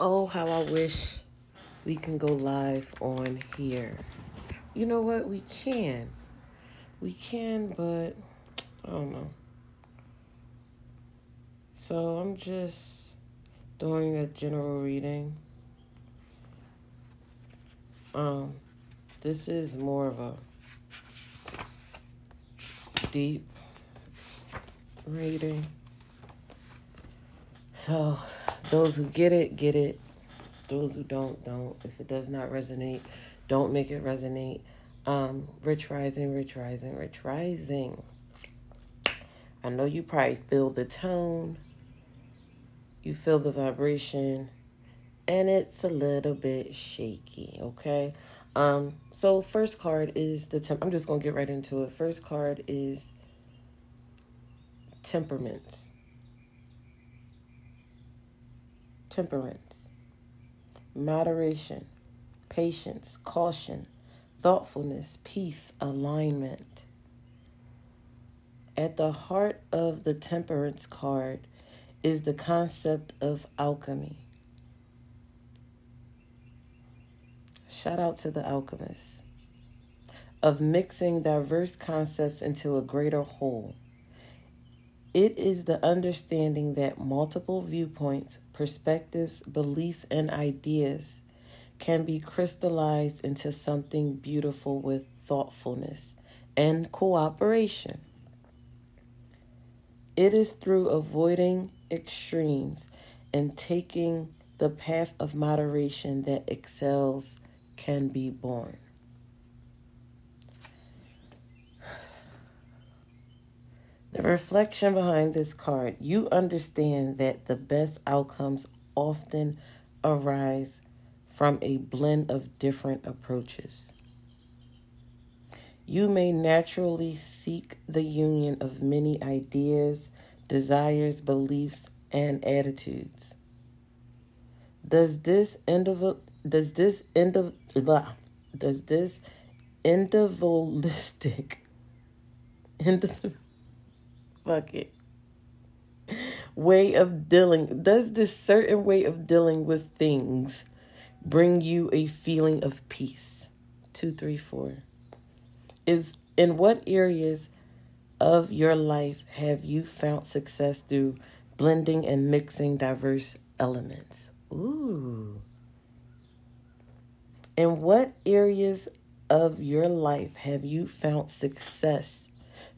Oh, how I wish we can go live on here. You know what? We can. We can, but I don't know. So I'm just doing a general reading. Um, this is more of a deep reading. So those who get it, get it. Those who don't, don't. If it does not resonate, don't make it resonate. Um, rich rising, rich rising, rich rising. I know you probably feel the tone, you feel the vibration, and it's a little bit shaky, okay? Um, so first card is the temp I'm just gonna get right into it. First card is temperaments. Temperance, moderation, patience, caution, thoughtfulness, peace, alignment. At the heart of the temperance card is the concept of alchemy. Shout out to the alchemists of mixing diverse concepts into a greater whole. It is the understanding that multiple viewpoints, perspectives, beliefs, and ideas can be crystallized into something beautiful with thoughtfulness and cooperation. It is through avoiding extremes and taking the path of moderation that excels can be born. The reflection behind this card, you understand that the best outcomes often arise from a blend of different approaches. You may naturally seek the union of many ideas, desires, beliefs, and attitudes. Does this individual does this end indiv- does this individualistic indiv- fuck it. Way of dealing does this certain way of dealing with things bring you a feeling of peace? Two three four. Is in what areas of your life have you found success through blending and mixing diverse elements? Ooh. In what areas of your life have you found success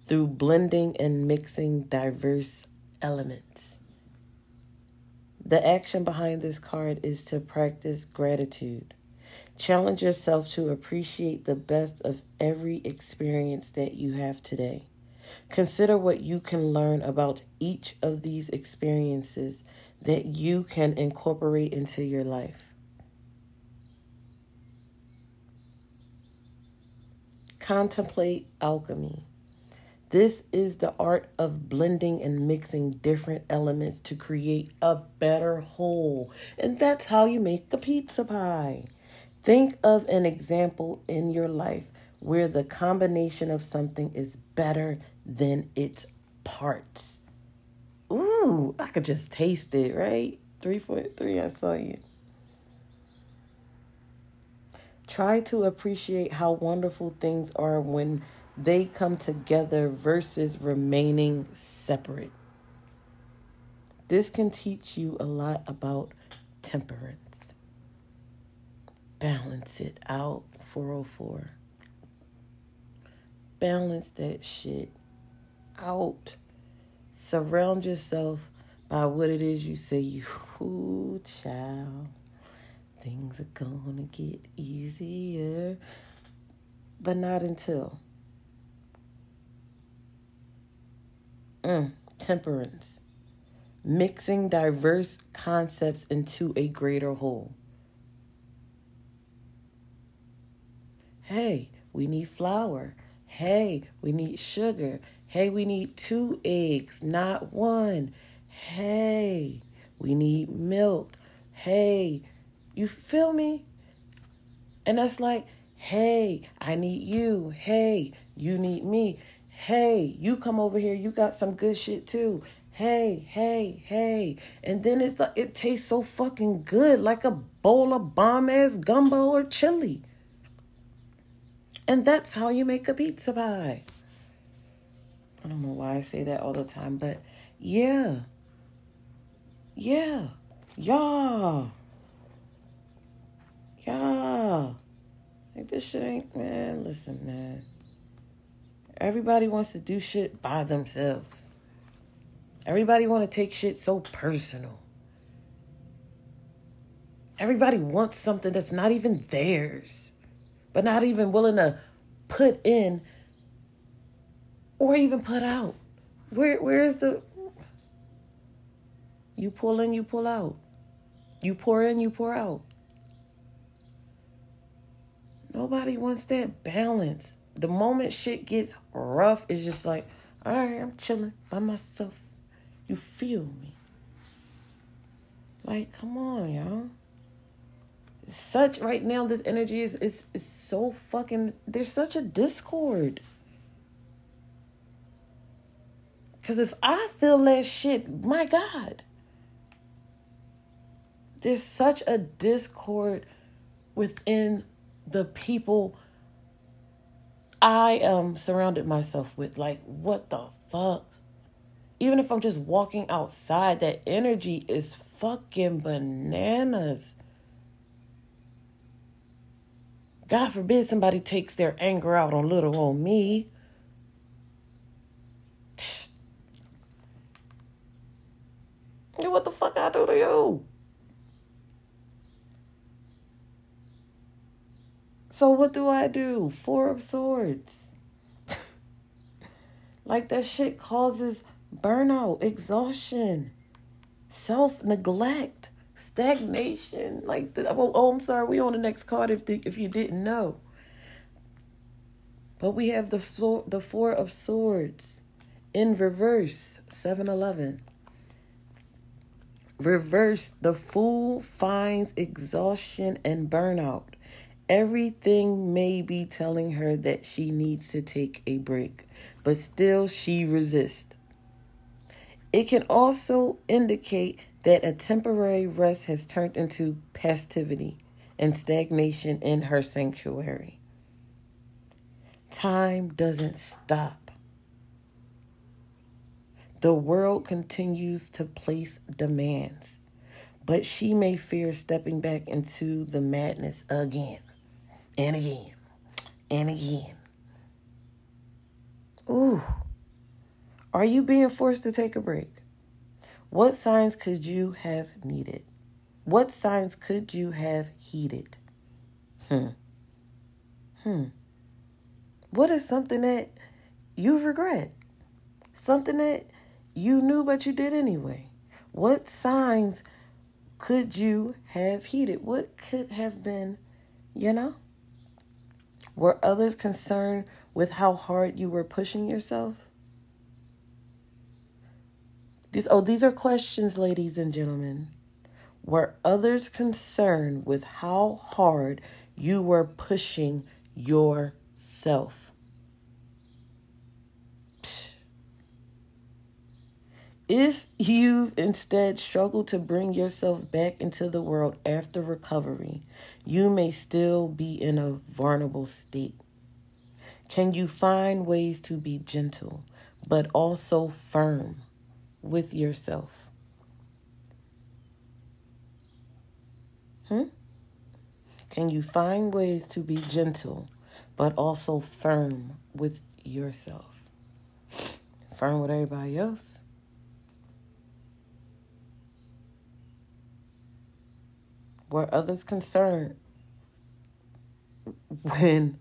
through blending and mixing diverse elements. The action behind this card is to practice gratitude. Challenge yourself to appreciate the best of every experience that you have today. Consider what you can learn about each of these experiences that you can incorporate into your life. Contemplate alchemy. This is the art of blending and mixing different elements to create a better whole. And that's how you make a pizza pie. Think of an example in your life where the combination of something is better than its parts. Ooh, I could just taste it, right? 3.3, I saw you. Try to appreciate how wonderful things are when they come together versus remaining separate. This can teach you a lot about temperance. Balance it out, 404. Balance that shit out. Surround yourself by what it is you say you, ooh, child. Things are gonna get easier, but not until. Mm, temperance. Mixing diverse concepts into a greater whole. Hey, we need flour. Hey, we need sugar. Hey, we need two eggs, not one. Hey, we need milk. Hey, you feel me? And that's like, hey, I need you. Hey, you need me. Hey, you come over here. You got some good shit too. hey, hey, hey. And then it's the, it tastes so fucking good, like a bowl of bomb ass gumbo or chili. And that's how you make a pizza pie. I don't know why I say that all the time, but yeah. Yeah. Yeah. Yeah. Like this shit ain't man, listen, man. Everybody wants to do shit by themselves. Everybody want to take shit so personal. Everybody wants something that's not even theirs, but not even willing to put in or even put out. Where where is the you pull in, you pull out. You pour in, you pour out. Nobody wants that balance. The moment shit gets rough, it's just like, all right, I'm chilling by myself. You feel me? Like, come on, y'all. such right now, this energy is, is is so fucking there's such a discord. Cause if I feel that shit, my God. There's such a discord within the people I am surrounded myself with. Like, what the fuck? Even if I'm just walking outside, that energy is fucking bananas. God forbid somebody takes their anger out on little old me. what the fuck I do to you? So what do I do? Four of Swords. like that shit causes burnout, exhaustion, self neglect, stagnation. Like the, oh, oh, I'm sorry, we on the next card if the, if you didn't know. But we have the sword, the Four of Swords in reverse, 7-Eleven. Reverse, the fool finds exhaustion and burnout. Everything may be telling her that she needs to take a break, but still she resists. It can also indicate that a temporary rest has turned into passivity and stagnation in her sanctuary. Time doesn't stop. The world continues to place demands, but she may fear stepping back into the madness again and again and again. Ooh. Are you being forced to take a break? What signs could you have needed? What signs could you have heeded? Hmm. Hmm. What is something that you regret? Something that you knew but you did anyway? What signs could you have heeded? What could have been, you know? Were others concerned with how hard you were pushing yourself? These oh, these are questions, ladies and gentlemen. Were others concerned with how hard you were pushing yourself? If you've instead struggled to bring yourself back into the world after recovery, you may still be in a vulnerable state. Can you find ways to be gentle, but also firm with yourself? Hmm? Can you find ways to be gentle, but also firm with yourself? Firm with everybody else Were others concerned when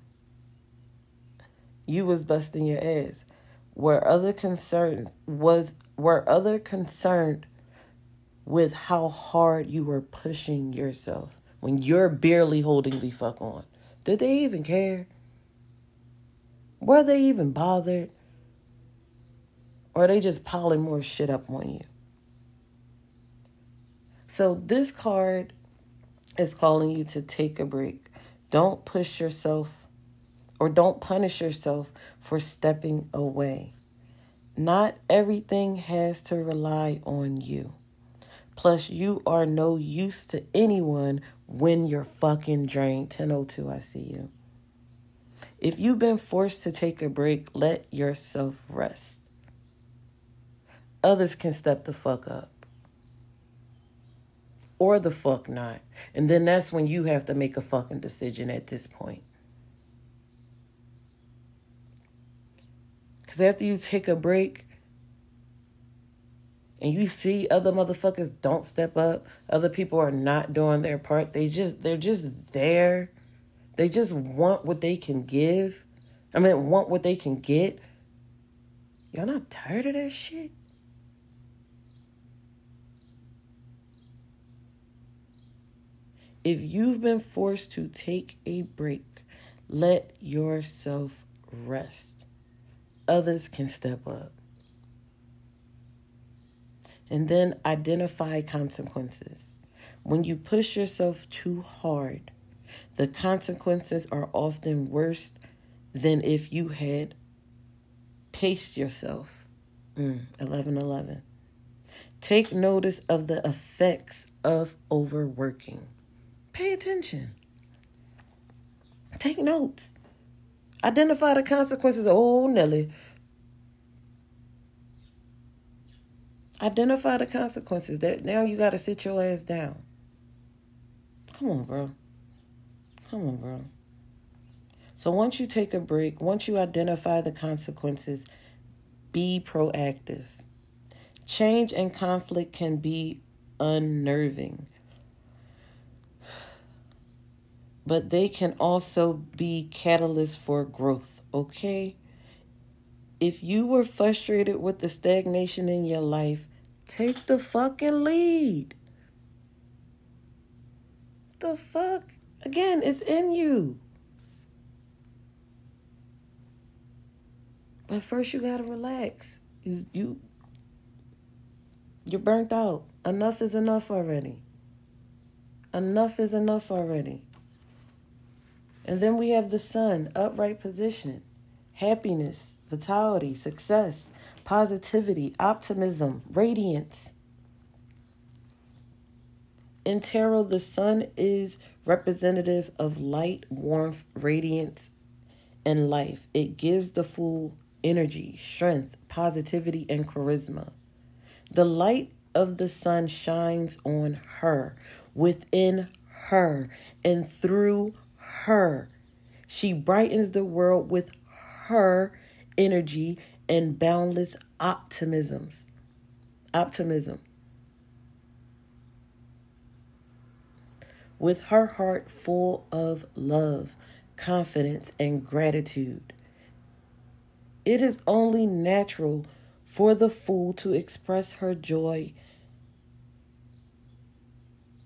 you was busting your ass? Were other concerned was were other concerned with how hard you were pushing yourself when you're barely holding the fuck on? Did they even care? Were they even bothered? Or they just piling more shit up on you? So this card is calling you to take a break. Don't push yourself or don't punish yourself for stepping away. Not everything has to rely on you. Plus, you are no use to anyone when you're fucking drained. 1002, I see you. If you've been forced to take a break, let yourself rest. Others can step the fuck up. Or the fuck not. And then that's when you have to make a fucking decision at this point. Because after you take a break, and you see other motherfuckers don't step up, other people are not doing their part. They just they're just there. They just want what they can give. I mean, want what they can get. Y'all not tired of that shit? If you've been forced to take a break, let yourself rest. Others can step up and then identify consequences. When you push yourself too hard, the consequences are often worse than if you had paced yourself. Mm, 11 11. Take notice of the effects of overworking. Pay attention. Take notes. Identify the consequences. Oh, Nelly, Identify the consequences. That now you got to sit your ass down. Come on, bro. Come on, bro. So once you take a break, once you identify the consequences, be proactive. Change and conflict can be unnerving, but they can also be catalysts for growth, okay? If you were frustrated with the stagnation in your life, Take the fucking lead. The fuck? Again, it's in you. But first you gotta relax. You you you're burnt out. Enough is enough already. Enough is enough already. And then we have the sun, upright position, happiness, vitality, success, positivity, optimism, radiance. In tarot, the sun is representative of light, warmth, radiance, and life. It gives the full energy, strength, positivity, and charisma. The light of the sun shines on her, within her, and through her. She brightens the world with her energy and boundless optimisms. Optimism. With her heart full of love, confidence, and gratitude. It is only natural for the fool to express her joy.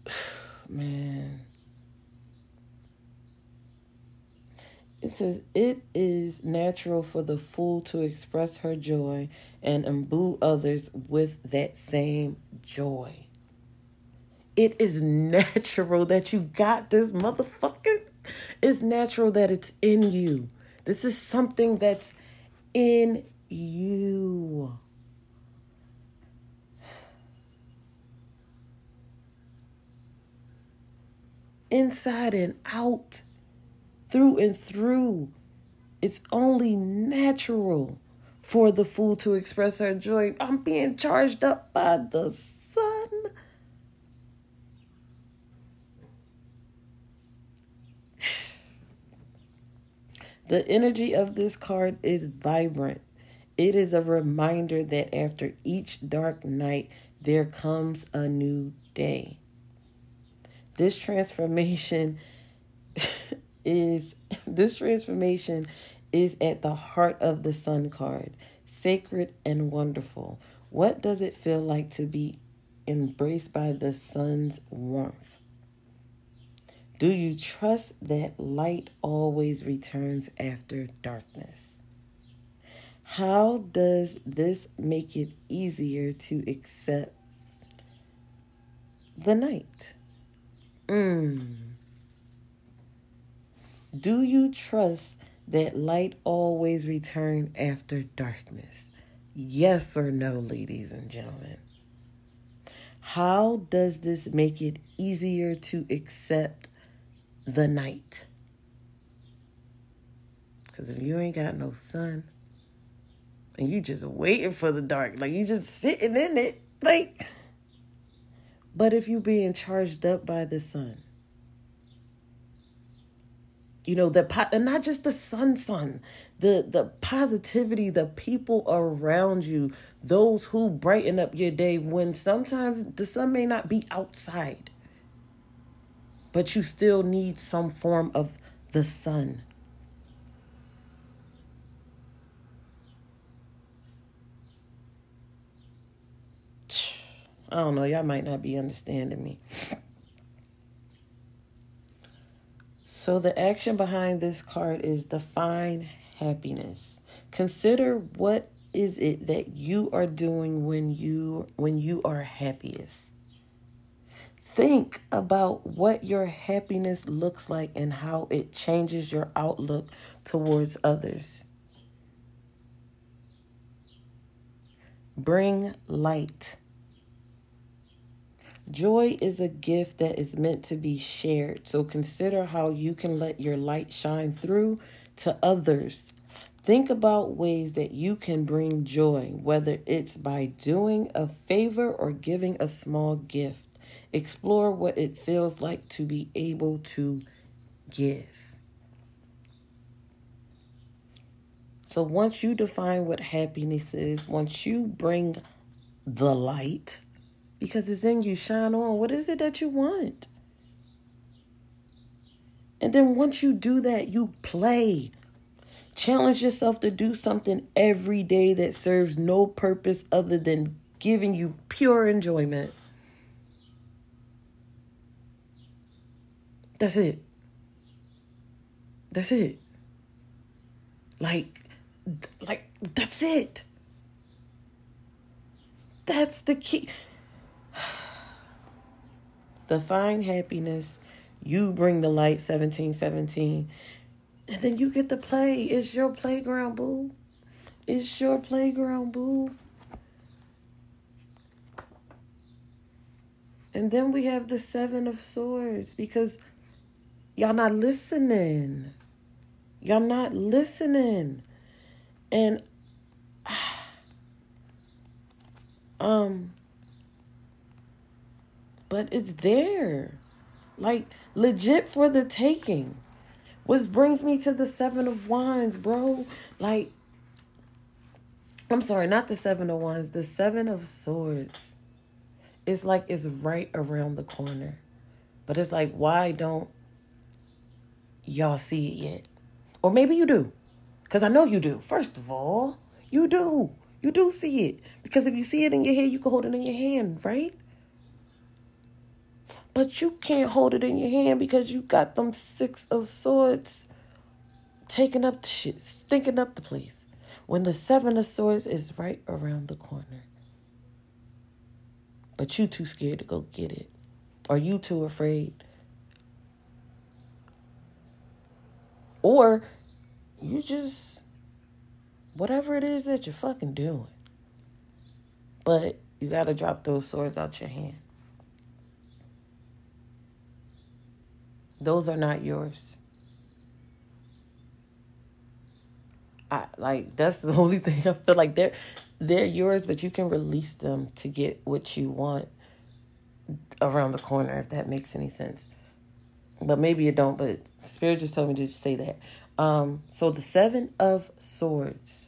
Man. It says, It is natural for the fool to express her joy and imbue others with that same joy. It is natural that you got this motherfucker. It's natural that it's in you. This is something that's in you. Inside and out through and through. It's only natural for the fool to express her joy. I'm being charged up by the sun. The energy of this card is vibrant. It is a reminder that after each dark night, there comes a new day. This transformation is this transformation is at the heart of the sun card, sacred and wonderful. What does it feel like to be embraced by the sun's warmth? Do you trust that light always returns after darkness? How does this make it easier to accept the night? Mmm. Do you trust that light always return after darkness? Yes or no, ladies and gentlemen? How does this make it easier to accept the night? Because if you ain't got no sun and you just waiting for the dark, like you just sitting in it, like, but if you being charged up by the sun, you know the and not just the sun sun the the positivity the people around you those who brighten up your day when sometimes the sun may not be outside but you still need some form of the sun I don't know, y'all might not be understanding me. So, the action behind this card is define happiness. Consider what is it that you are doing when you when you are happiest. Think about what your happiness looks like and how it changes your outlook towards others. Bring light. Joy is a gift that is meant to be shared. So consider how you can let your light shine through to others. Think about ways that you can bring joy, whether it's by doing a favor or giving a small gift. Explore what it feels like to be able to give. So once you define what happiness is, once you bring the light, because it's in you. Shine on. What is it that you want? And then once you do that, you play. Challenge yourself to do something every day that serves no purpose other than giving you pure enjoyment. That's it. That's it. Like, like, that's it. That's the key. Define happiness. You bring the light 1717. And then you get to play. It's your playground, boo. It's your playground, boo. And then we have the Seven of Swords because y'all not listening. Y'all not listening. And um but it's there. Like legit for the taking. Which brings me to the Seven of Wands, bro. Like, I'm sorry, not the Seven of Wands, the Seven of Swords. It's like it's right around the corner. But it's like, why don't y'all see it yet? Or maybe you do. Because I know you do. First of all, you do. You do see it. Because if you see it in your head, you can hold it in your hand, right? But you can't hold it in your hand because you got them six of swords taking up the shit, stinking up the place. When the seven of swords is right around the corner. But you too scared to go get it. Are you too afraid. Or you just whatever it is that you're fucking doing. But you gotta drop those swords out your hand. Those are not yours. I like that's the only thing I feel like they're they're yours, but you can release them to get what you want around the corner, if that makes any sense. But maybe it don't, but Spirit just told me to just say that. Um, so the seven of swords,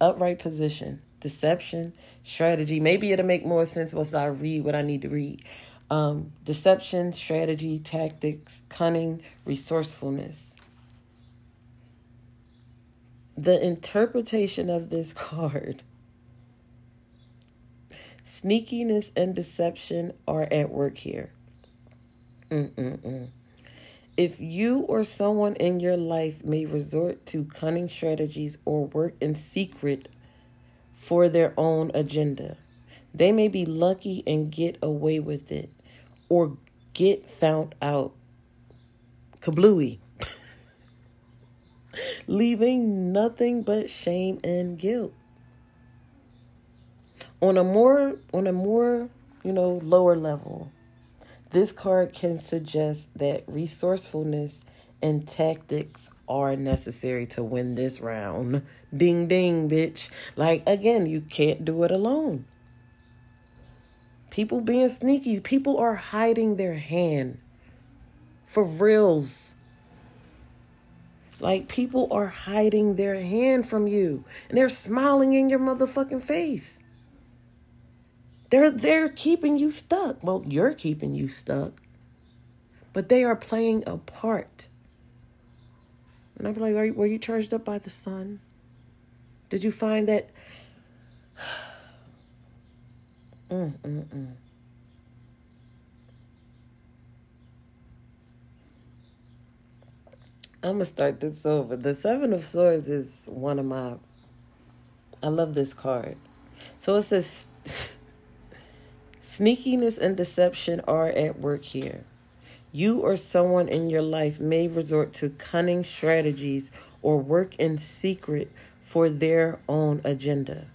upright position, deception, strategy. Maybe it'll make more sense once I read what I need to read um, deception, strategy, tactics, cunning, resourcefulness. The interpretation of this card sneakiness and deception are at work here. Mm-mm-mm. If you or someone in your life may resort to cunning strategies or work in secret for their own agenda, they may be lucky and get away with it or get found out kablooey, leaving nothing but shame and guilt. On a more on a more, you know, lower level, this card can suggest that resourcefulness and tactics are necessary to win this round. Ding ding, bitch. Like again, you can't do it alone. People being sneaky, people are hiding their hand. For reals. Like people are hiding their hand from you and they're smiling in your motherfucking face. They're they're keeping you stuck. Well, you're keeping you stuck. But they are playing a part. And I'd be like, are you, were you charged up by the sun? Did you find that? Mm, mm, mm. I'm gonna start this over. The Seven of Swords is one of my. I love this card. So it says, sneakiness and deception are at work here. You or someone in your life may resort to cunning strategies or work in secret for their own agenda.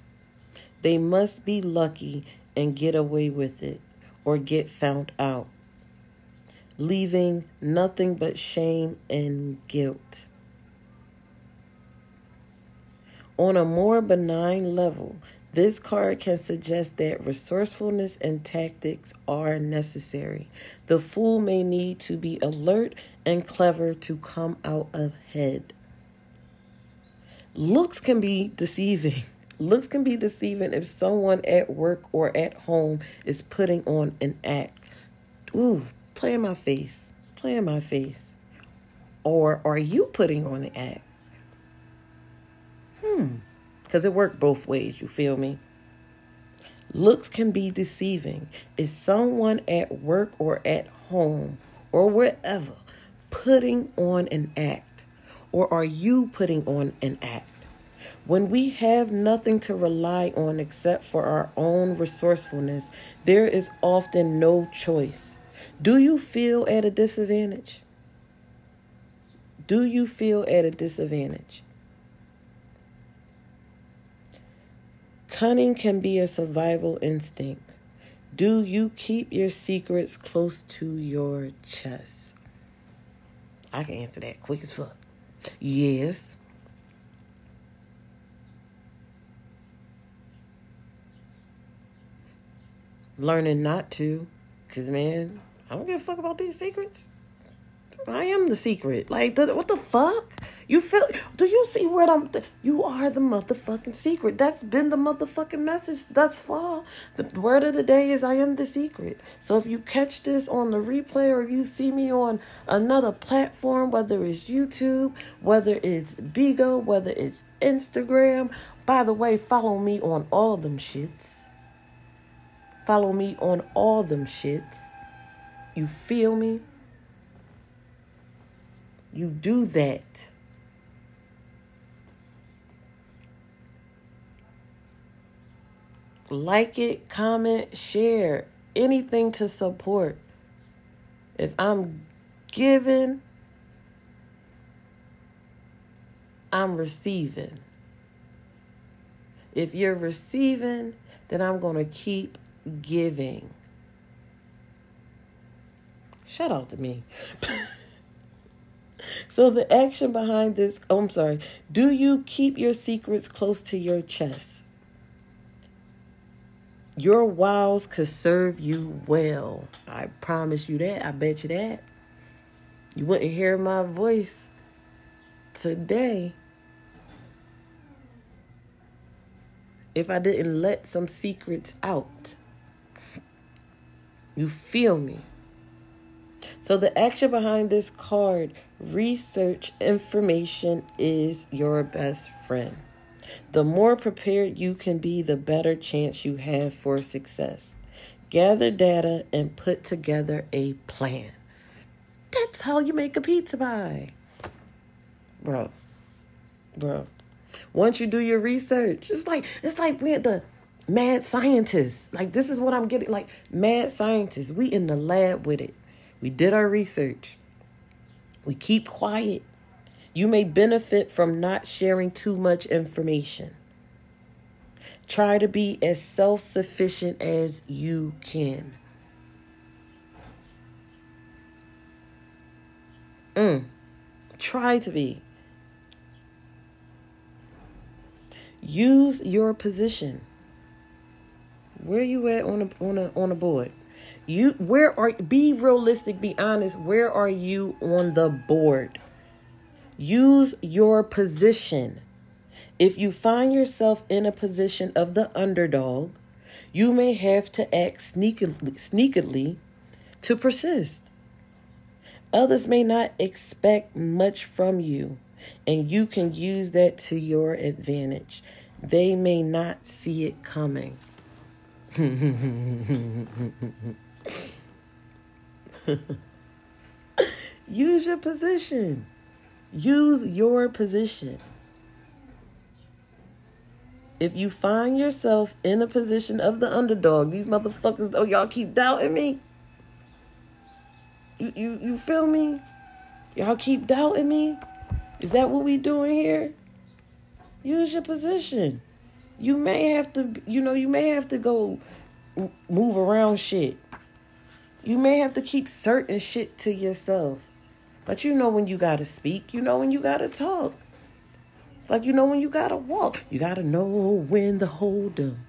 They must be lucky and get away with it or get found out leaving nothing but shame and guilt. On a more benign level, this card can suggest that resourcefulness and tactics are necessary. The fool may need to be alert and clever to come out ahead. Looks can be deceiving. Looks can be deceiving if someone at work or at home is putting on an act. Ooh, Play in my face. Play in my face. Or are you putting on the act? Hmm. Because it worked both ways, you feel me? Looks can be deceiving. Is someone at work or at home or wherever putting on an act? Or are you putting on an act? When we have nothing to rely on except for our own resourcefulness, there is often no choice. Do you feel at a disadvantage? Do you feel at a disadvantage? Cunning can be a survival instinct. Do you keep your secrets close to your chest? I can answer that quick as fuck. Yes. Learning not to, because man, I don't give a fuck about these secrets. I am the secret. Like, the, what the fuck? You feel? Do you see where I'm? Th- you are the motherfucking secret. That's been the motherfucking message thus far. The word of the day is I am the secret. So if you catch this on the replay or you see me on another platform, whether it's YouTube, whether it's Bigo, whether it's Instagram, by the way, follow me on all them shits. Follow me on all them shits. You feel me? You do that. Like it, comment, share, anything to support. If I'm giving, I'm receiving. If you're receiving, then I'm going to keep giving. Shout out to me. so the action behind this, oh, I'm sorry. Do you keep your secrets close to your chest? Your wows could serve you well. I promise you that. I bet you that. You wouldn't hear my voice today if I didn't let some secrets out. You feel me? So, the action behind this card research information is your best friend. The more prepared you can be, the better chance you have for success. Gather data and put together a plan. That's how you make a pizza pie. Bro. Bro. Once you do your research, it's like it's like we're the mad scientists. Like this is what I'm getting like mad scientists. We in the lab with it. We did our research. We keep quiet. You may benefit from not sharing too much information. Try to be as self sufficient as you can. Mm. Try to be. Use your position. Where you at on a on a on a board? You where are be realistic, be honest. Where are you on the board? Use your position. If you find yourself in a position of the underdog, you may have to act sneakily, sneakily to persist. Others may not expect much from you, and you can use that to your advantage. They may not see it coming. use your position. Use your position. If you find yourself in a position of the underdog, these motherfuckers, oh, y'all keep doubting me. You, you, you feel me? Y'all keep doubting me? Is that what we doing here? Use your position. You may have to, you know, you may have to go move around shit. You may have to keep certain shit to yourself. But you know when you gotta speak, you know when you gotta talk. Like you know when you gotta walk. You gotta know when to hold them.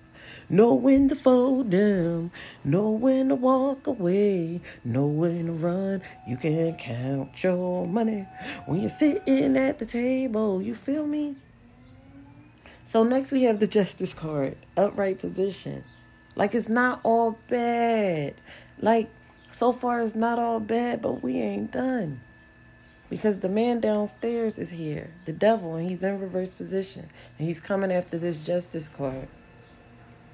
Know when to fold them. Know when to walk away. Know when to run. You can count your money when you're sitting at the table. You feel me? So next we have the justice card. Upright position. Like it's not all bad. Like so far it's not all bad, but we ain't done. Because the man downstairs is here, the devil, and he's in reverse position. And he's coming after this justice card.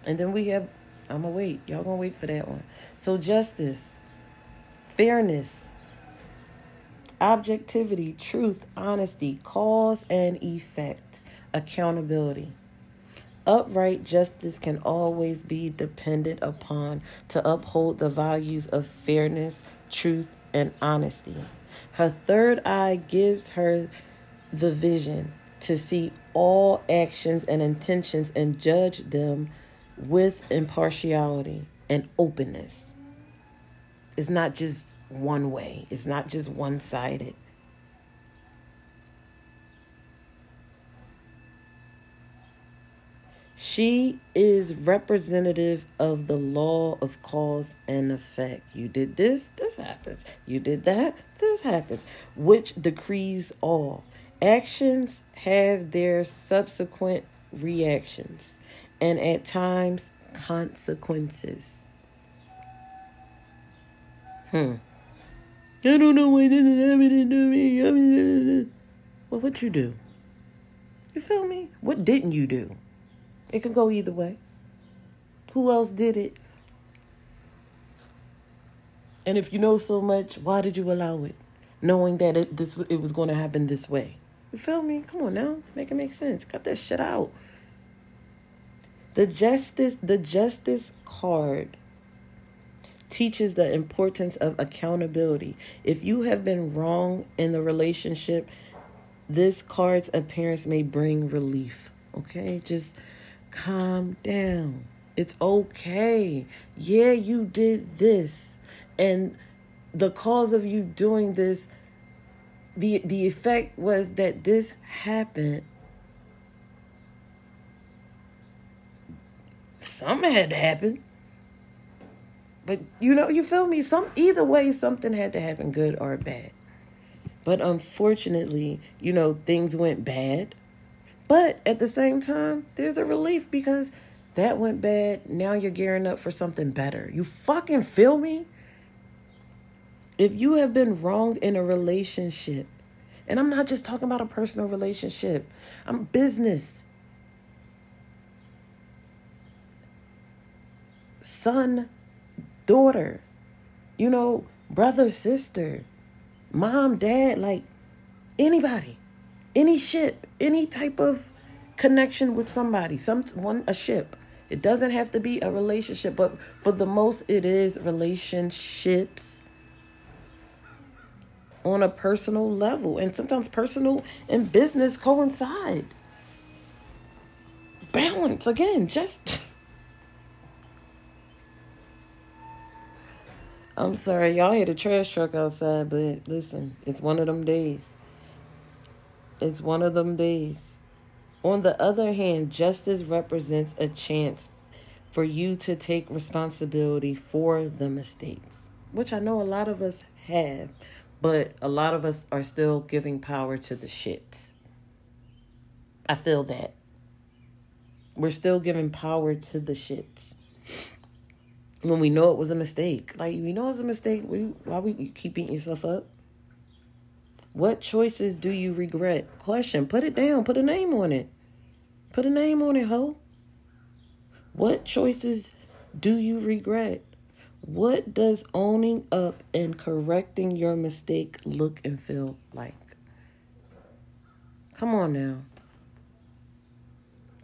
And then we have, I'm going to wait. Y'all to wait for that one. So, justice, fairness, objectivity, truth, honesty, cause and effect, accountability. Upright justice can always be dependent upon to uphold the values of fairness, truth, and honesty. Her third eye gives her the vision to see all actions and intentions and judge them with impartiality and openness. It's not just one way, it's not just one sided. She is representative of the law of cause and effect. You did this, this happens. You did that, this happens, which decrees all. Actions have their subsequent reactions and at times consequences. Hmm. I don't know why this is happening to me. Well, what you do? You feel me? What didn't you do? It can go either way. Who else did it? And if you know so much, why did you allow it? Knowing that it this it was going to happen this way. You feel me? Come on now, make it make sense. Cut that shit out. The justice the justice card teaches the importance of accountability. If you have been wrong in the relationship, this card's appearance may bring relief. Okay? Just calm down. It's okay. Yeah, you did this. And the cause of you doing this, the the effect was that this happened. Something had to happen. But you know, you feel me? Some either way, something had to happen, good or bad. But unfortunately, you know, things went bad but at the same time, there's a relief because that went bad. Now you're gearing up for something better. You fucking feel me? If you have been wronged in a relationship, and I'm not just talking about a personal relationship, I'm business. Son, daughter, you know, brother, sister, mom, dad, like anybody any ship, any type of connection with somebody, some one a ship. It doesn't have to be a relationship, but for the most it is relationships on a personal level. And sometimes personal and business coincide. balance again. Just. I'm sorry, y'all hear the trash truck outside, but listen, it's one of them days. It's one of them days. On the other hand, justice represents a chance for you to take responsibility for the mistakes, which I know a lot of us have, but a lot of us are still giving power to the shits. I feel that. We're still giving power to the shits when we know it was a mistake. Like we know it's a mistake. We why we keep beating yourself up? What choices do you regret? Question. Put it down. Put a name on it. Put a name on it, ho. What choices do you regret? What does owning up and correcting your mistake look and feel like? Come on now.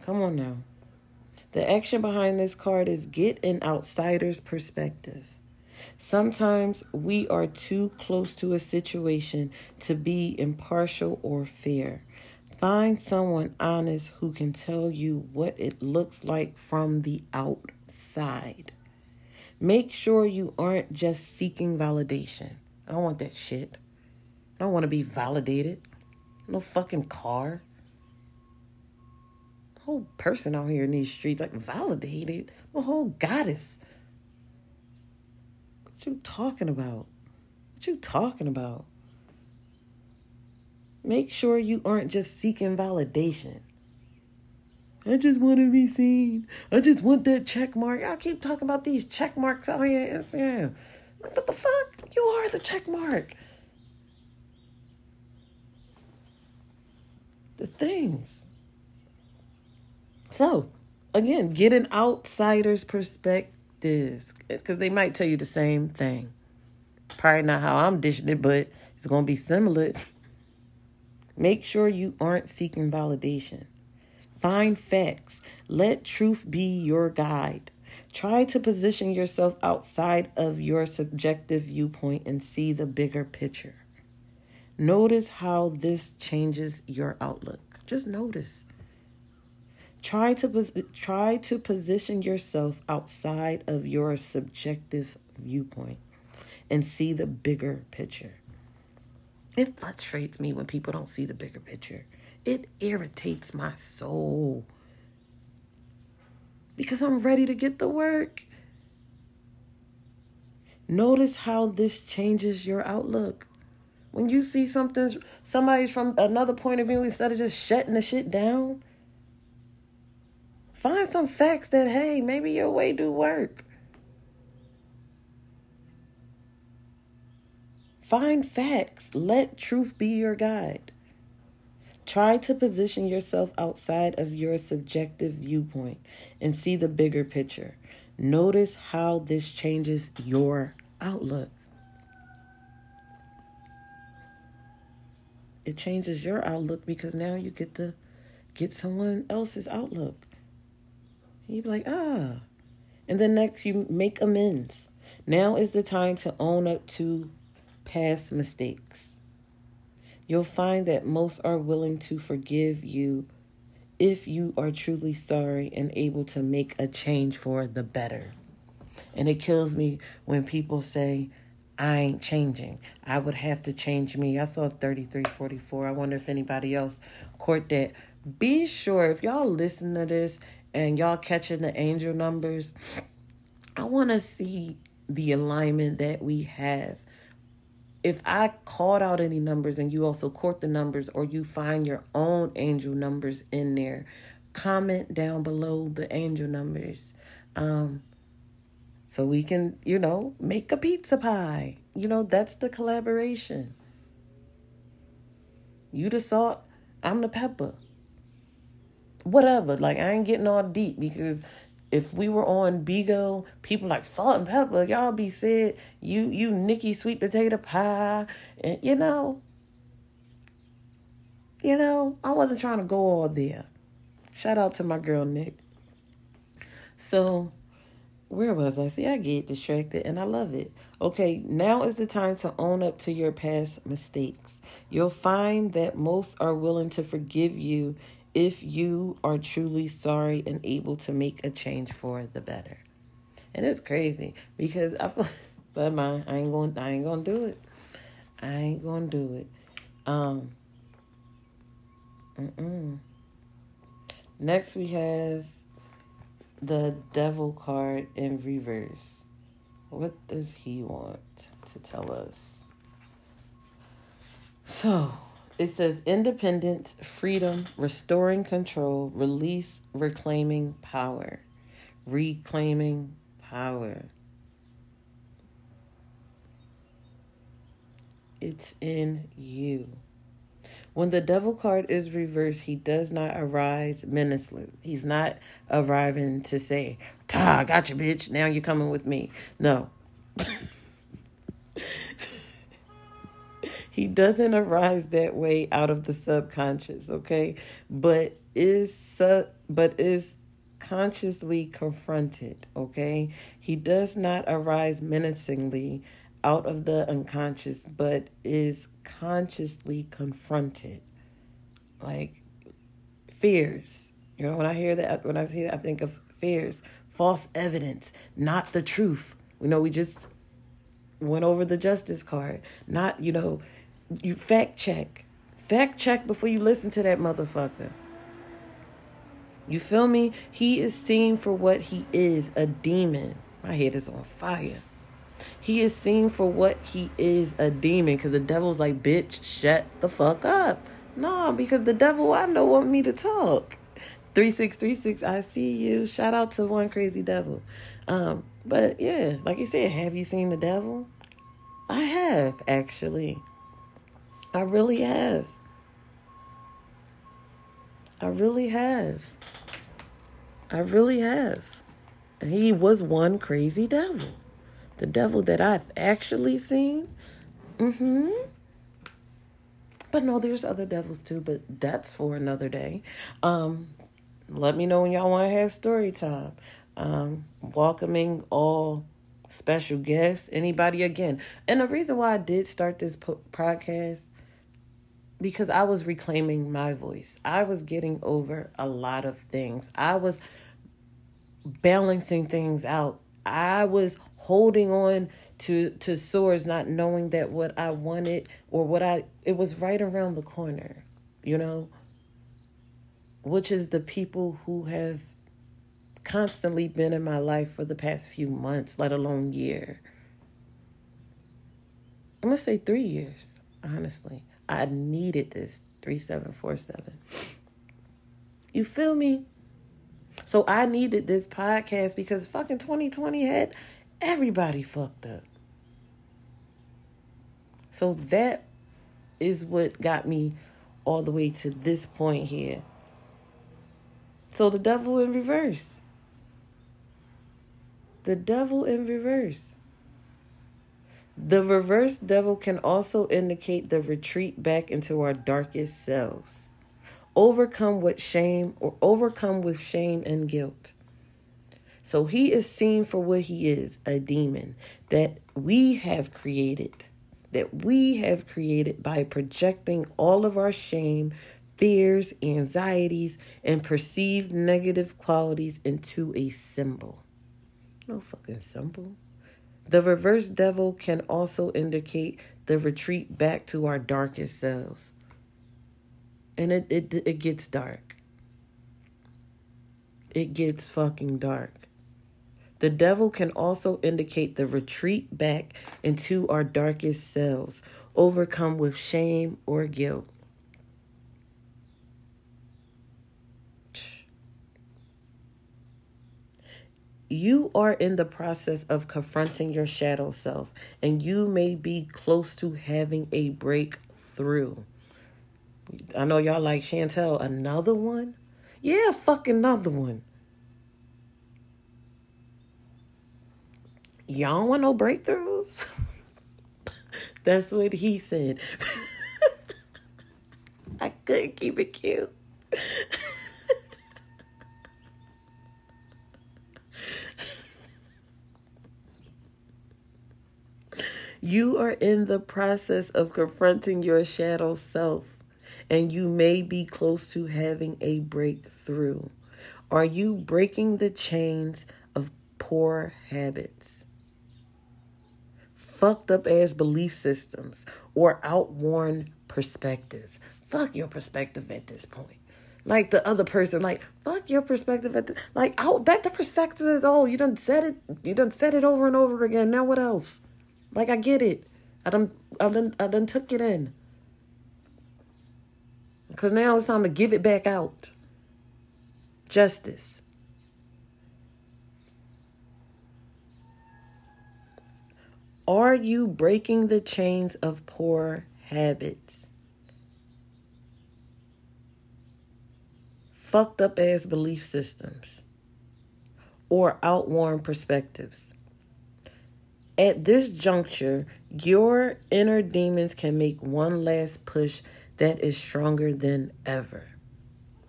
Come on now. The action behind this card is get an outsider's perspective. Sometimes we are too close to a situation to be impartial or fair. Find someone honest who can tell you what it looks like from the outside. Make sure you aren't just seeking validation. I don't want that shit. I don't want to be validated. No fucking car whole person out here in these streets, like validated, a whole goddess. What you talking about? What you talking about? Make sure you aren't just seeking validation. I just want to be seen. I just want that check mark. I keep talking about these check marks out here. Yeah. What the fuck? You are the check mark. The things. So, again, get an outsider's perspective because they might tell you the same thing. Probably not how I'm dishing it, but it's going to be similar. Make sure you aren't seeking validation. Find facts. Let truth be your guide. Try to position yourself outside of your subjective viewpoint and see the bigger picture. Notice how this changes your outlook. Just notice. Try to try to position yourself outside of your subjective viewpoint and see the bigger picture. It frustrates me when people don't see the bigger picture. It irritates my soul. Because I'm ready to get the work. Notice how this changes your outlook. When you see something somebody's from another point of view instead of just shutting the shit down, Find some facts that, hey, maybe your way do work. Find facts. Let truth be your guide. Try to position yourself outside of your subjective viewpoint and see the bigger picture. Notice how this changes your outlook. It changes your outlook because now you get to get someone else's outlook. You'd be like, ah. And then next, you make amends. Now is the time to own up to past mistakes. You'll find that most are willing to forgive you if you are truly sorry and able to make a change for the better. And it kills me when people say, I ain't changing. I would have to change me. I saw 3344. I wonder if anybody else caught that. Be sure if y'all listen to this and y'all catching the angel numbers, I want to see the alignment that we have. If I called out any numbers and you also caught the numbers, or you find your own angel numbers in there, comment down below the angel numbers. Um, so we can, you know, make a pizza pie. You know, that's the collaboration. You the salt, I'm the pepper whatever. Like I ain't getting all deep because if we were on Bigo, people like salt and pepper, y'all be said you you Nikki sweet potato pie, and you know, you know, I wasn't trying to go all there. Shout out to my girl Nick. So, where was I? See, I get distracted and I love it. Okay, now is the time to own up to your past mistakes. You'll find that most are willing to forgive you if you are truly sorry and able to make a change for the better. And it's crazy because I feel but my I ain't going I ain't gonna do it. I ain't gonna do it. Um mm-mm. Next we have the devil card in reverse. What does he want to tell us? So it says independence, freedom, restoring control, release, reclaiming power. Reclaiming power. It's in you. When the devil card is reversed, he does not arise menacingly. He's not arriving to say, Ta, I got you, bitch. Now you're coming with me. No. he doesn't arise that way out of the subconscious, okay? But is su- but is consciously confronted, okay? He does not arise menacingly out of the unconscious, but is consciously confronted. Like fears. You know, when I hear that, when I see that, I think of fears, false evidence, not the truth. You know we just went over the justice card, not, you know, you fact check. Fact check before you listen to that motherfucker. You feel me? He is seen for what he is a demon. My head is on fire. He is seen for what he is a demon because the devil's like, bitch, shut the fuck up. No, because the devil I know want me to talk. 3636, I see you. Shout out to one crazy devil. Um, but yeah, like you said, have you seen the devil? I have, actually. I really have. I really have. I really have. And he was one crazy devil. The devil that I've actually seen. Mm-hmm. But no, there's other devils too, but that's for another day. Um, let me know when y'all want to have story time. Um, welcoming all special guests, anybody again. And the reason why I did start this podcast because I was reclaiming my voice. I was getting over a lot of things. I was balancing things out. I was holding on to to sores not knowing that what I wanted or what I it was right around the corner, you know? Which is the people who have constantly been in my life for the past few months, let alone year. I'm going to say 3 years, honestly. I needed this 3747. You feel me? So I needed this podcast because fucking 2020 had everybody fucked up. So that is what got me all the way to this point here. So the devil in reverse. The devil in reverse. The reverse devil can also indicate the retreat back into our darkest selves, overcome with shame or overcome with shame and guilt. So he is seen for what he is a demon that we have created, that we have created by projecting all of our shame, fears, anxieties, and perceived negative qualities into a symbol. No fucking symbol. The reverse devil can also indicate the retreat back to our darkest selves. And it, it, it gets dark. It gets fucking dark. The devil can also indicate the retreat back into our darkest selves, overcome with shame or guilt. You are in the process of confronting your shadow self, and you may be close to having a breakthrough. I know y'all like Chantel, another one? Yeah, fuck another one. Y'all want no breakthroughs? That's what he said. I couldn't keep it cute. You are in the process of confronting your shadow self. and you may be close to having a breakthrough. Are you breaking the chains of poor habits? Fucked up ass belief systems or outworn perspectives. Fuck your perspective at this point. Like the other person, like fuck your perspective at the, like oh that the perspective is oh you done said it you done said it over and over again. Now what else? Like I get it. I done I done I done took it in. Cause now it's time to give it back out. Justice. Are you breaking the chains of poor habits? Fucked up ass belief systems or outworn perspectives? At this juncture, your inner demons can make one last push that is stronger than ever.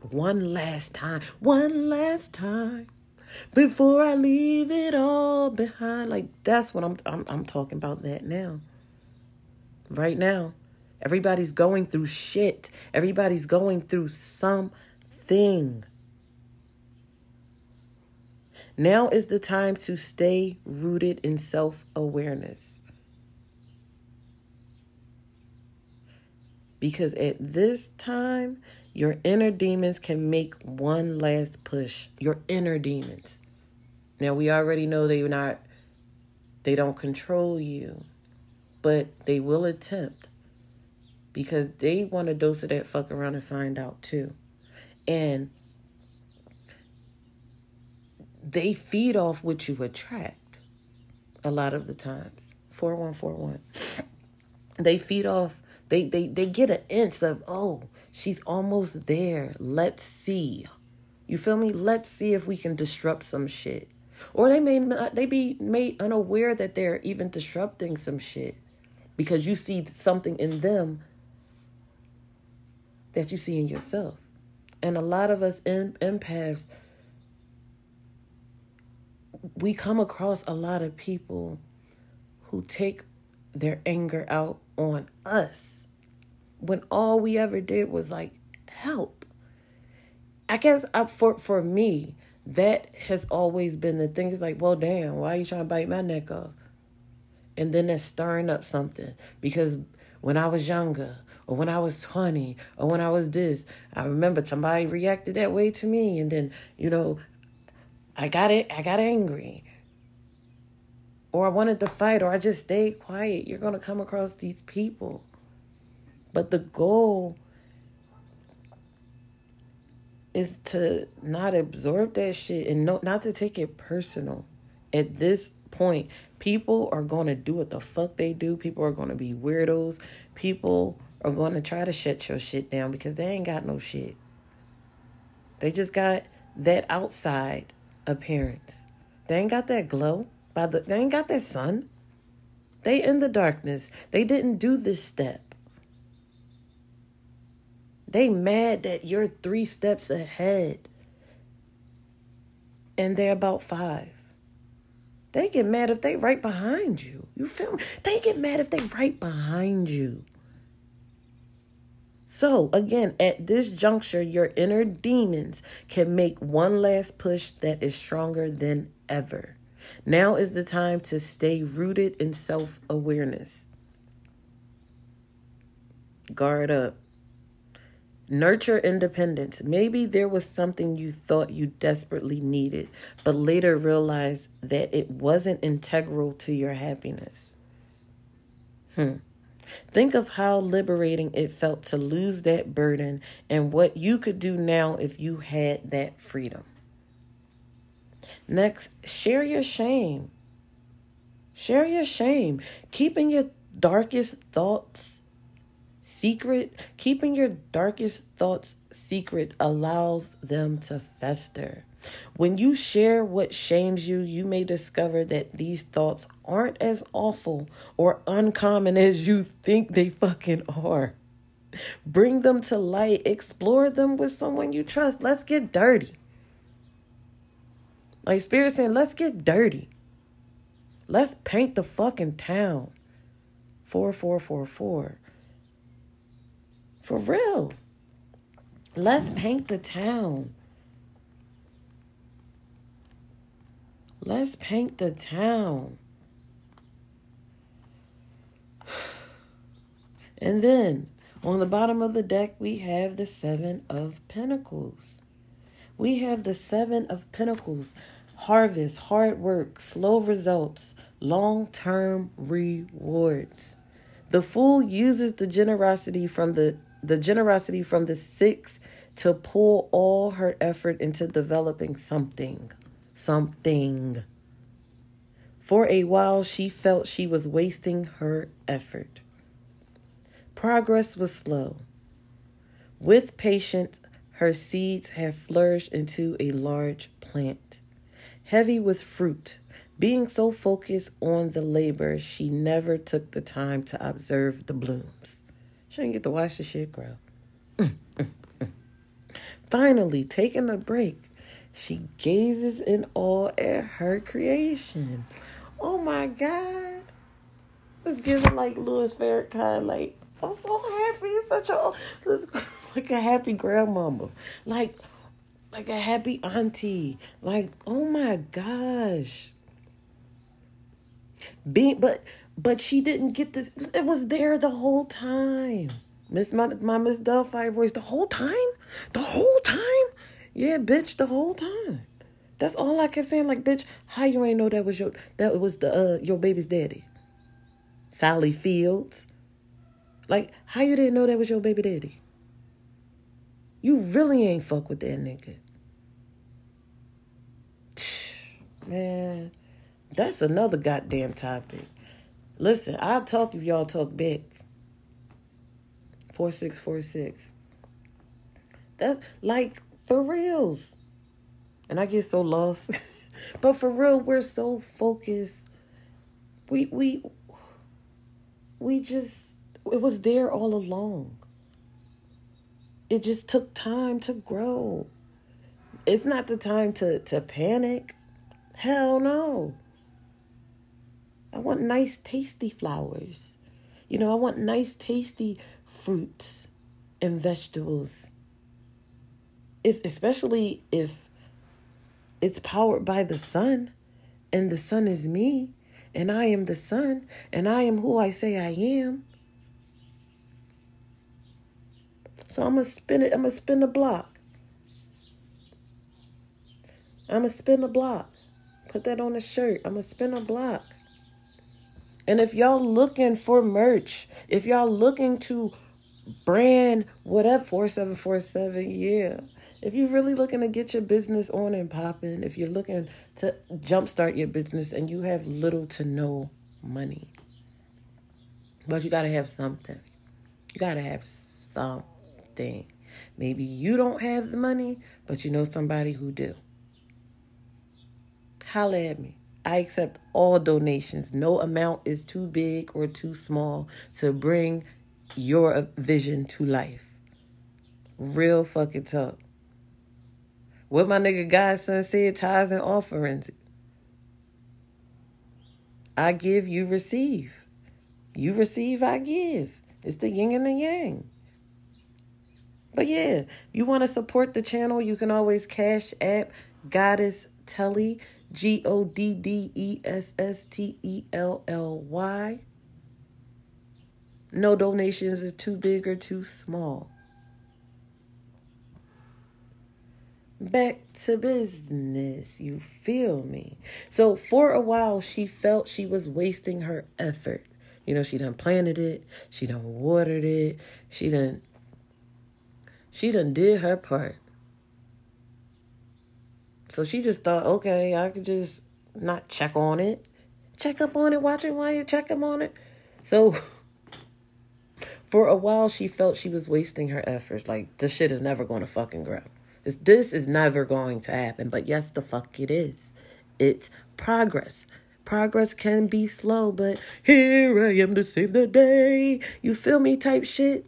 One last time, one last time before I leave it all behind. Like that's what I'm I'm I'm talking about that now. Right now. Everybody's going through shit. Everybody's going through something. Now is the time to stay rooted in self-awareness. Because at this time, your inner demons can make one last push. Your inner demons. Now we already know they're not they don't control you, but they will attempt because they want a dose of that fuck around and find out too. And they feed off what you attract a lot of the times. 4141. They feed off they they they get an inch of oh she's almost there. Let's see. You feel me? Let's see if we can disrupt some shit. Or they may not, they be made unaware that they're even disrupting some shit because you see something in them that you see in yourself. And a lot of us in, empaths, we come across a lot of people who take their anger out on us when all we ever did was like help. I guess up for for me, that has always been the thing. It's like, well, damn, why are you trying to bite my neck off? And then that's stirring up something because when I was younger, or when I was 20, or when I was this, I remember somebody reacted that way to me, and then you know, I got it, I got angry, or I wanted to fight, or I just stayed quiet. You're gonna come across these people but the goal is to not absorb that shit and no, not to take it personal. At this point, people are going to do what the fuck they do. People are going to be weirdos. People are going to try to shut your shit down because they ain't got no shit. They just got that outside appearance. They ain't got that glow. By the they ain't got that sun. They in the darkness. They didn't do this step. They mad that you're three steps ahead. And they're about five. They get mad if they right behind you. You feel me? They get mad if they right behind you. So, again, at this juncture, your inner demons can make one last push that is stronger than ever. Now is the time to stay rooted in self awareness. Guard up. Nurture independence. Maybe there was something you thought you desperately needed, but later realized that it wasn't integral to your happiness. Hmm. Think of how liberating it felt to lose that burden and what you could do now if you had that freedom. Next, share your shame. Share your shame. Keeping your darkest thoughts Secret, keeping your darkest thoughts secret allows them to fester. When you share what shames you, you may discover that these thoughts aren't as awful or uncommon as you think they fucking are. Bring them to light, explore them with someone you trust. Let's get dirty. Like Spirit saying, let's get dirty. Let's paint the fucking town. 4444. For real. Let's paint the town. Let's paint the town. And then on the bottom of the deck, we have the Seven of Pentacles. We have the Seven of Pentacles harvest, hard work, slow results, long term rewards. The fool uses the generosity from the the generosity from the six to pull all her effort into developing something. Something. For a while, she felt she was wasting her effort. Progress was slow. With patience, her seeds have flourished into a large plant, heavy with fruit. Being so focused on the labor, she never took the time to observe the blooms. She didn't get to watch the shit grow. Finally, taking a break, she gazes in awe at her creation. Oh my God. Let's give it like Louis Farrakhan, like, I'm so happy. It's Such a, like a happy grandmama. Like, like a happy auntie. Like, oh my gosh. Being, but, but she didn't get this. It was there the whole time. Miss my, my Miss Delphi voice the whole time? The whole time? Yeah, bitch, the whole time. That's all I kept saying. Like, bitch, how you ain't know that was your that was the uh your baby's daddy? Sally Fields. Like, how you didn't know that was your baby daddy? You really ain't fuck with that nigga. Man, that's another goddamn topic. Listen, I'll talk if y'all talk back. 4646. That's like for reals. And I get so lost. but for real, we're so focused. We we we just it was there all along. It just took time to grow. It's not the time to, to panic. Hell no. I want nice, tasty flowers. You know, I want nice, tasty fruits and vegetables. If especially if it's powered by the sun and the sun is me and I am the sun and I am who I say I am. So I'm gonna spin it, I'm gonna spin the block. I'm gonna spin the block. Put that on a shirt. I'm gonna spin a block. And if y'all looking for merch, if y'all looking to brand whatever 4747, yeah. If you're really looking to get your business on and popping, if you're looking to jumpstart your business and you have little to no money, but you got to have something. You got to have something. Maybe you don't have the money, but you know somebody who do. Holla at me. I accept all donations. No amount is too big or too small to bring your vision to life. Real fucking talk. What my nigga Godson said, tithes and offerings. I give, you receive. You receive, I give. It's the yin and the yang. But yeah, you want to support the channel, you can always cash app Goddess Telly, G O D D E S S T E L L Y. No donations is too big or too small. Back to business, you feel me? So for a while, she felt she was wasting her effort. You know, she done planted it, she done watered it, she done she done did her part. So she just thought, okay, I could just not check on it. Check up on it, watch it while you check up on it. So for a while she felt she was wasting her efforts. Like this shit is never going to fucking grow. This this is never going to happen. But yes, the fuck it is. It's progress. Progress can be slow, but here I am to save the day. You feel me type shit?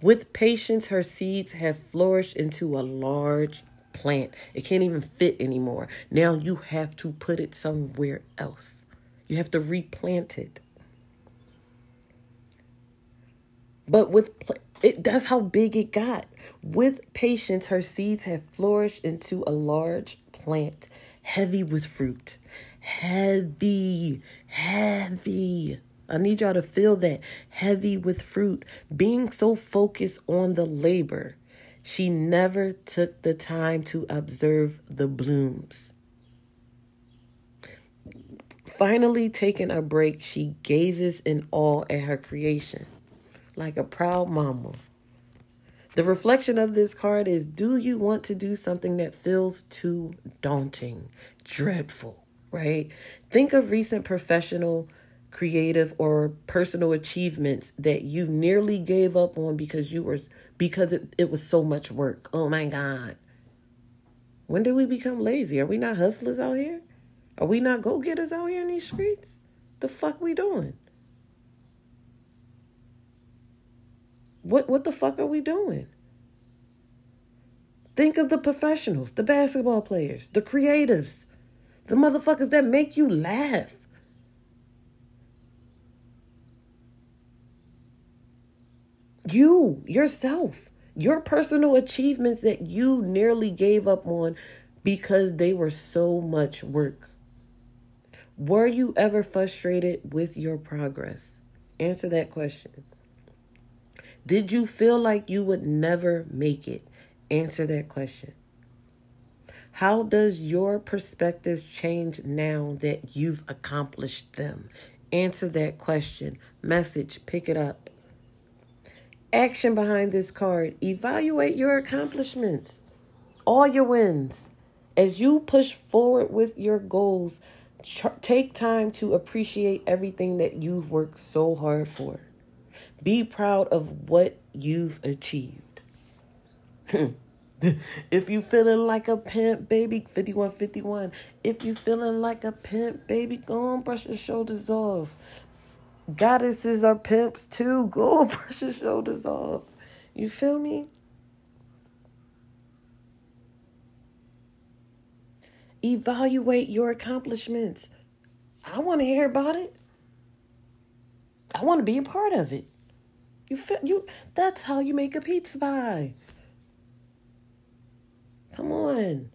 With patience, her seeds have flourished into a large plant. It can't even fit anymore. Now you have to put it somewhere else. You have to replant it. But with It, that's how big it got. With patience, her seeds have flourished into a large plant, heavy with fruit. Heavy, heavy. I need y'all to feel that heavy with fruit. Being so focused on the labor, she never took the time to observe the blooms. Finally, taking a break, she gazes in awe at her creation, like a proud mama. The reflection of this card is Do you want to do something that feels too daunting, dreadful, right? Think of recent professional, creative, or personal achievements that you nearly gave up on because you were because it, it was so much work. Oh my God. When did we become lazy? Are we not hustlers out here? Are we not go getters out here in these streets? The fuck we doing? What what the fuck are we doing? Think of the professionals, the basketball players, the creatives, the motherfuckers that make you laugh. You, yourself, your personal achievements that you nearly gave up on because they were so much work. Were you ever frustrated with your progress? Answer that question. Did you feel like you would never make it? Answer that question. How does your perspective change now that you've accomplished them? Answer that question. Message, pick it up. Action behind this card. Evaluate your accomplishments, all your wins. As you push forward with your goals, take time to appreciate everything that you've worked so hard for. Be proud of what you've achieved. if you feeling like a pimp, baby, 5151. If you feeling like a pimp, baby, go on, brush your shoulders off. Goddesses are pimps too. Go on, brush your shoulders off. You feel me? Evaluate your accomplishments. I want to hear about it. I want to be a part of it. You feel you that's how you make a pizza pie. Come on.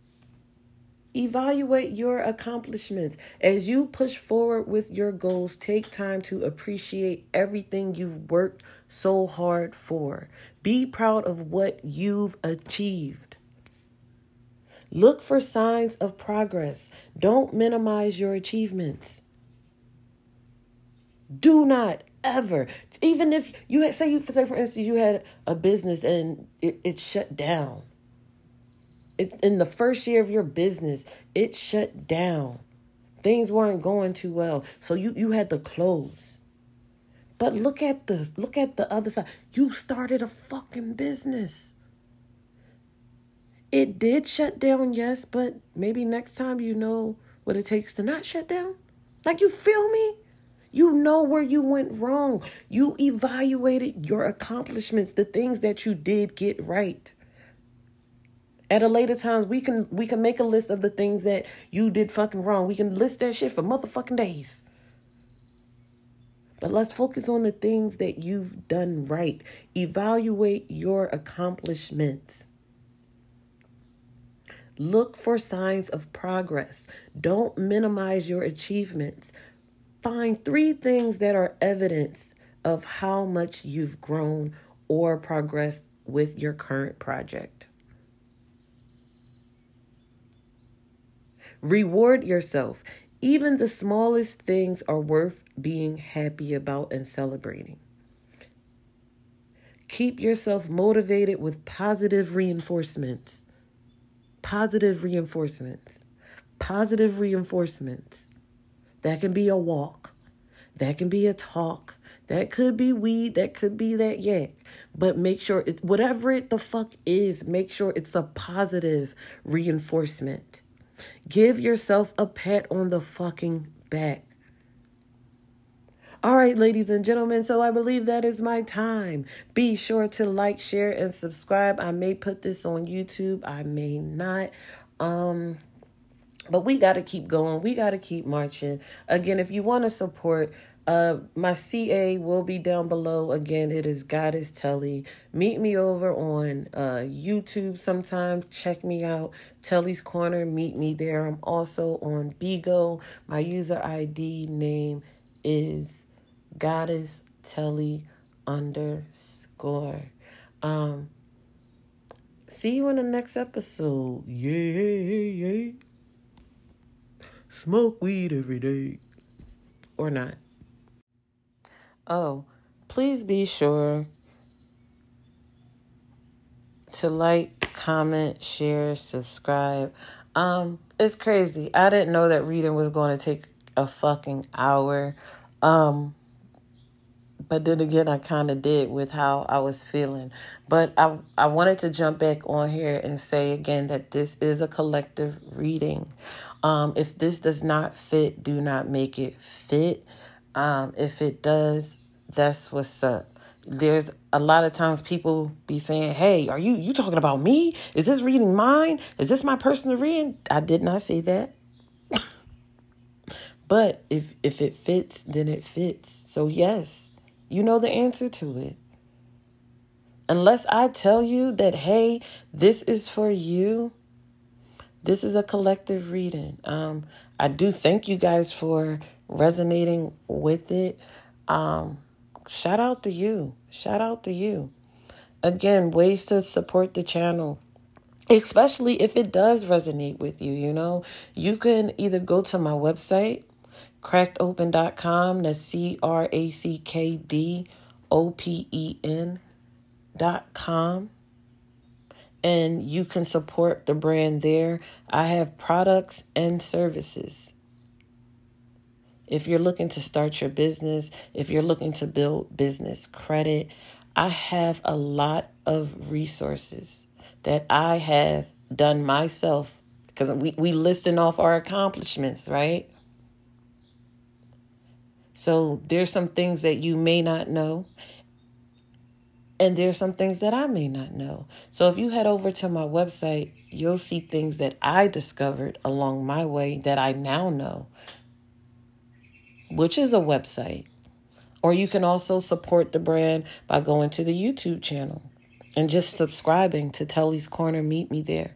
Evaluate your accomplishments. As you push forward with your goals, take time to appreciate everything you've worked so hard for. Be proud of what you've achieved. Look for signs of progress. Don't minimize your achievements. Do not ever, even if you had, say you say for instance you had a business and it, it shut down. It, in the first year of your business, it shut down. Things weren't going too well, so you you had to close. But look at the look at the other side. You started a fucking business. It did shut down, yes, but maybe next time you know what it takes to not shut down. Like, you feel me? You know where you went wrong. You evaluated your accomplishments, the things that you did get right. At a later time, we can we can make a list of the things that you did fucking wrong. We can list that shit for motherfucking days. But let's focus on the things that you've done right. Evaluate your accomplishments. Look for signs of progress. Don't minimize your achievements. Find three things that are evidence of how much you've grown or progressed with your current project. Reward yourself. Even the smallest things are worth being happy about and celebrating. Keep yourself motivated with positive reinforcements positive reinforcements. Positive reinforcements. That can be a walk. That can be a talk. That could be weed. That could be that yak. But make sure it, whatever it the fuck is, make sure it's a positive reinforcement. Give yourself a pat on the fucking back. All right, ladies and gentlemen, so I believe that is my time. Be sure to like, share, and subscribe. I may put this on YouTube, I may not. Um, but we got to keep going. We got to keep marching. Again, if you want to support Uh, my CA will be down below. Again, it is Goddess Telly. Meet me over on uh, YouTube sometime. Check me out. Telly's Corner. Meet me there. I'm also on Bigo. My user ID name is Goddess Telly underscore. Um, see you in the next episode. Yeah, yeah. Smoke weed every day. Or not. Oh, please be sure to like, comment, share, subscribe. Um, it's crazy. I didn't know that reading was going to take a fucking hour. Um, but then again, I kind of did with how I was feeling. But I I wanted to jump back on here and say again that this is a collective reading. Um, if this does not fit, do not make it fit. Um, if it does, that's what's up. There's a lot of times people be saying, "Hey, are you you talking about me? Is this reading mine? Is this my personal reading?" I did not say that. but if if it fits, then it fits. So yes, you know the answer to it. Unless I tell you that, hey, this is for you, this is a collective reading. Um, I do thank you guys for resonating with it. Um, shout out to you. Shout out to you. Again, ways to support the channel. Especially if it does resonate with you, you know, you can either go to my website, crackedopen.com, that's C R A C K D O P E N.com, and you can support the brand there. I have products and services. If you're looking to start your business, if you're looking to build business credit, I have a lot of resources that I have done myself because we, we listing off our accomplishments, right? So there's some things that you may not know. And there's some things that I may not know. So if you head over to my website, you'll see things that I discovered along my way that I now know which is a website. Or you can also support the brand by going to the YouTube channel and just subscribing to Telly's Corner. Meet me there.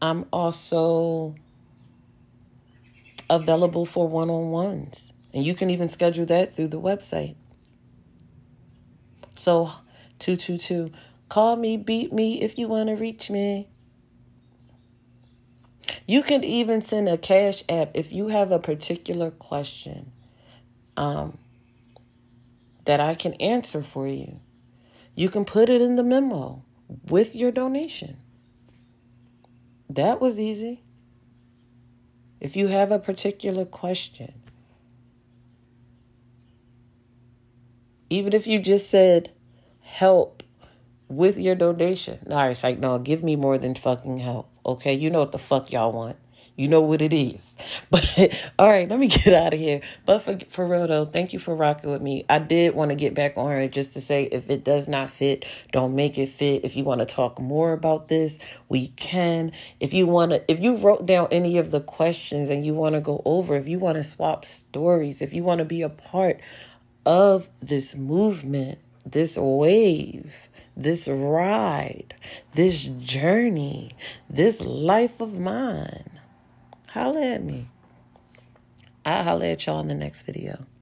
I'm also available for one on ones, and you can even schedule that through the website. So, 222, call me, beat me if you want to reach me. You can even send a cash app if you have a particular question um, that I can answer for you. You can put it in the memo with your donation. That was easy. If you have a particular question, even if you just said help with your donation. Right, it's like, no, give me more than fucking help. Okay, you know what the fuck y'all want. You know what it is. But all right, let me get out of here. But for for real though, thank you for rocking with me. I did want to get back on here just to say if it does not fit, don't make it fit. If you want to talk more about this, we can. If you want to if you wrote down any of the questions and you want to go over, if you want to swap stories, if you want to be a part of this movement, this wave, this ride, this journey, this life of mine, holla at me. I'll holla at y'all in the next video.